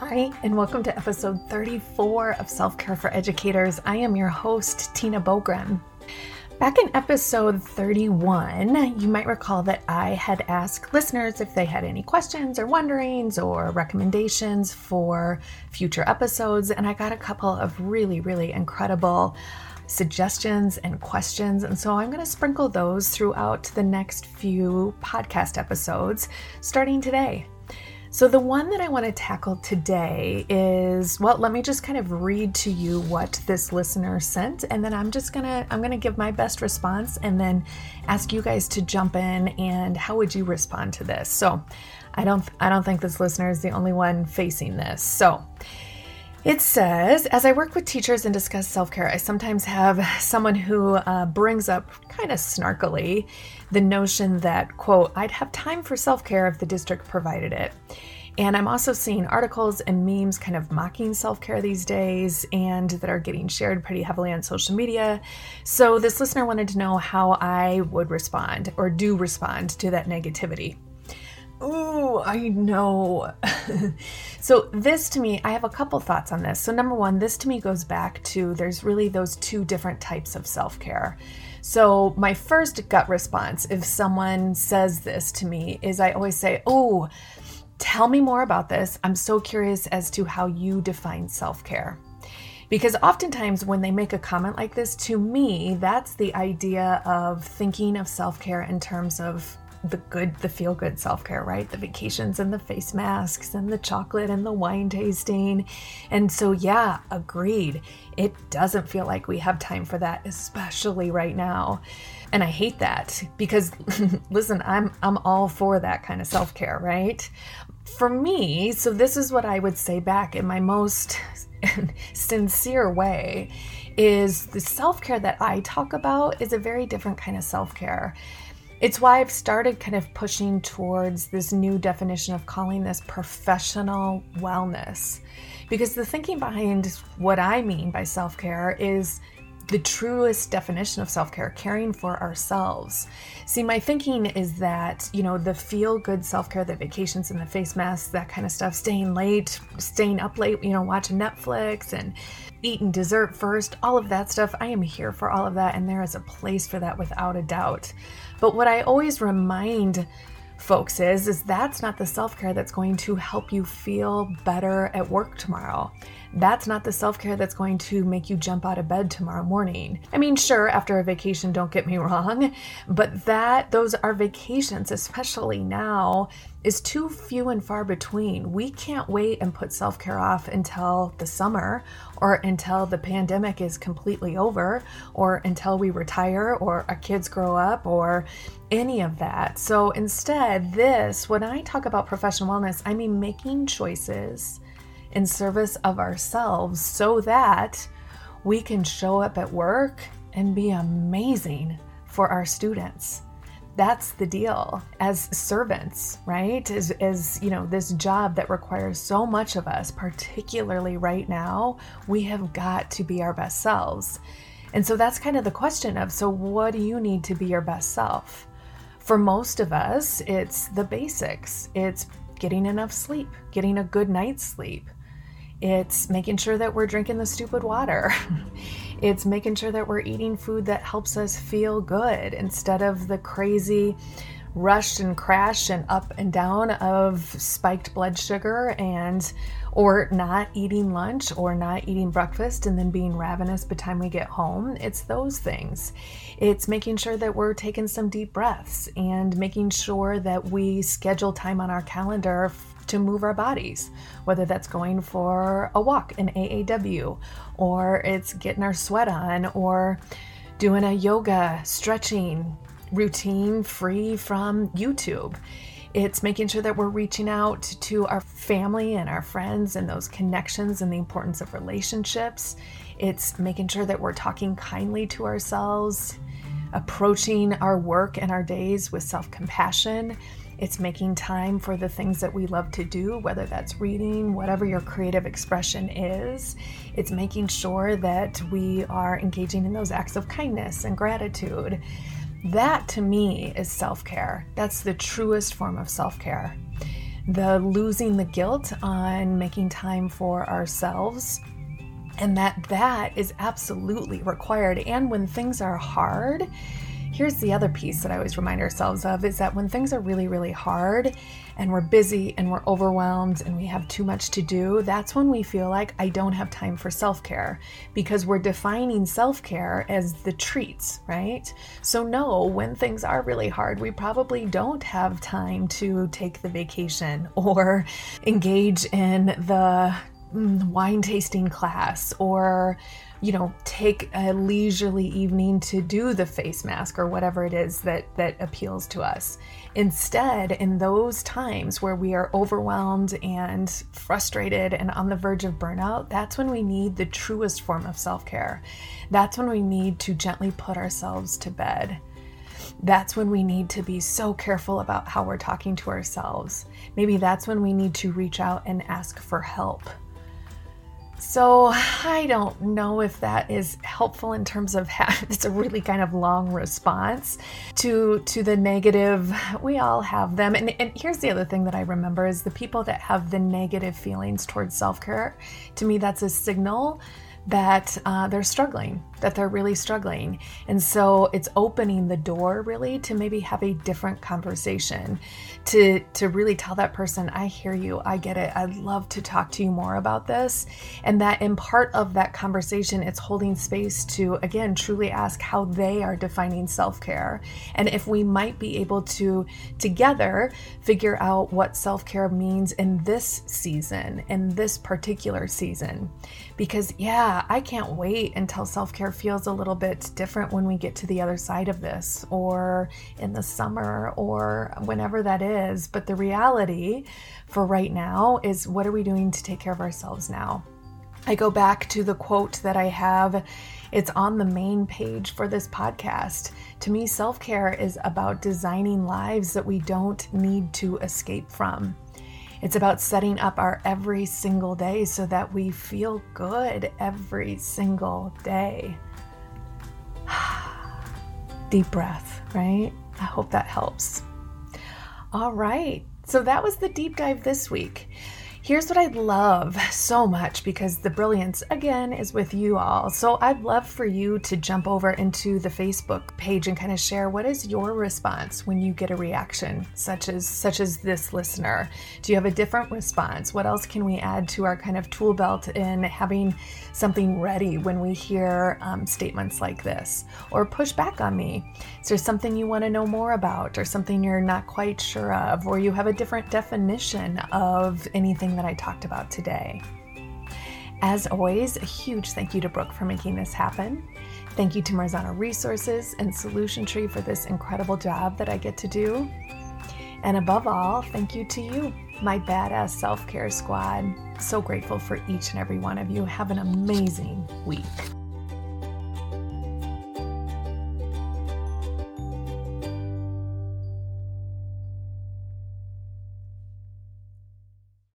Hi, and welcome to episode 34 of Self Care for Educators. I am your host, Tina Boogren. Back in episode 31, you might recall that I had asked listeners if they had any questions or wonderings or recommendations for future episodes, and I got a couple of really, really incredible suggestions and questions. And so I'm going to sprinkle those throughout the next few podcast episodes starting today. So, the one that I want to tackle today is well, let me just kind of read to you what this listener sent, and then I'm just gonna I'm gonna give my best response and then ask you guys to jump in and how would you respond to this? So, I don't I don't think this listener is the only one facing this. So, it says, as I work with teachers and discuss self care, I sometimes have someone who uh, brings up kind of snarkily the notion that, quote, I'd have time for self care if the district provided it. And I'm also seeing articles and memes kind of mocking self care these days and that are getting shared pretty heavily on social media. So, this listener wanted to know how I would respond or do respond to that negativity. Ooh, I know. so, this to me, I have a couple thoughts on this. So, number one, this to me goes back to there's really those two different types of self care. So, my first gut response, if someone says this to me, is I always say, Oh, tell me more about this. I'm so curious as to how you define self care. Because oftentimes, when they make a comment like this, to me, that's the idea of thinking of self care in terms of the good, the feel good self care, right? The vacations and the face masks and the chocolate and the wine tasting. And so, yeah, agreed. It doesn't feel like we have time for that, especially right now. And I hate that because listen, I'm I'm all for that kind of self-care, right? For me, so this is what I would say back in my most sincere way is the self-care that I talk about is a very different kind of self-care. It's why I've started kind of pushing towards this new definition of calling this professional wellness. Because the thinking behind what I mean by self care is the truest definition of self care, caring for ourselves. See, my thinking is that, you know, the feel good self care, the vacations and the face masks, that kind of stuff, staying late, staying up late, you know, watching Netflix and eating dessert first, all of that stuff. I am here for all of that, and there is a place for that without a doubt. But what I always remind folks is is that's not the self-care that's going to help you feel better at work tomorrow. That's not the self-care that's going to make you jump out of bed tomorrow morning. I mean, sure, after a vacation, don't get me wrong, but that those are vacations, especially now, is too few and far between. We can't wait and put self care off until the summer or until the pandemic is completely over or until we retire or our kids grow up or any of that. So instead, this, when I talk about professional wellness, I mean making choices in service of ourselves so that we can show up at work and be amazing for our students. That's the deal. As servants right? As, as you know this job that requires so much of us particularly right now we have got to be our best selves. And so that's kind of the question of so what do you need to be your best self for most of us it's the basics it's getting enough sleep getting a good night's sleep it's making sure that we're drinking the stupid water. it's making sure that we're eating food that helps us feel good instead of the crazy rush and crash and up and down of spiked blood sugar and or not eating lunch or not eating breakfast and then being ravenous by the time we get home. It's those things. It's making sure that we're taking some deep breaths and making sure that we schedule time on our calendar to move our bodies, whether that's going for a walk in AAW, or it's getting our sweat on, or doing a yoga stretching routine free from YouTube. It's making sure that we're reaching out to our family and our friends and those connections and the importance of relationships. It's making sure that we're talking kindly to ourselves, approaching our work and our days with self compassion it's making time for the things that we love to do, whether that's reading, whatever your creative expression is. It's making sure that we are engaging in those acts of kindness and gratitude. That to me is self care. That's the truest form of self care. the losing the guilt on making time for ourselves and that that is absolutely required and when things are hard here's the other piece that I always remind ourselves of is that when things are really, really hard and we're busy and we're overwhelmed and we have too much to do, that's when we feel like I don't have time for self care because we're defining self care as the treats, right? So, no, when things are really hard, we probably don't have time to take the vacation or engage in the Mm, wine tasting class or you know take a leisurely evening to do the face mask or whatever it is that that appeals to us instead in those times where we are overwhelmed and frustrated and on the verge of burnout that's when we need the truest form of self-care that's when we need to gently put ourselves to bed that's when we need to be so careful about how we're talking to ourselves. Maybe that's when we need to reach out and ask for help. So I don't know if that is helpful in terms of how it's a really kind of long response to to the negative. We all have them. And, and here's the other thing that I remember is the people that have the negative feelings towards self-care, to me that's a signal that uh, they're struggling, that they're really struggling. And so it's opening the door really to maybe have a different conversation, to, to really tell that person, I hear you, I get it, I'd love to talk to you more about this. And that in part of that conversation, it's holding space to, again, truly ask how they are defining self care. And if we might be able to together figure out what self care means in this season, in this particular season. Because, yeah, I can't wait until self care feels a little bit different when we get to the other side of this, or in the summer, or whenever that is. But the reality for right now is what are we doing to take care of ourselves now? I go back to the quote that I have. It's on the main page for this podcast. To me, self care is about designing lives that we don't need to escape from. It's about setting up our every single day so that we feel good every single day. Deep breath, right? I hope that helps. All right. So that was the deep dive this week. Here's what I'd love so much because the brilliance, again, is with you all. So I'd love for you to jump over into the Facebook page and kind of share what is your response when you get a reaction such as such as this listener. Do you have a different response? What else can we add to our kind of tool belt in having something ready when we hear um, statements like this? Or push back on me. Is there something you want to know more about or something you're not quite sure of or you have a different definition of anything that I talked about today. As always, a huge thank you to Brooke for making this happen. Thank you to Marzano Resources and Solution Tree for this incredible job that I get to do. And above all, thank you to you, my badass self care squad. So grateful for each and every one of you. Have an amazing week.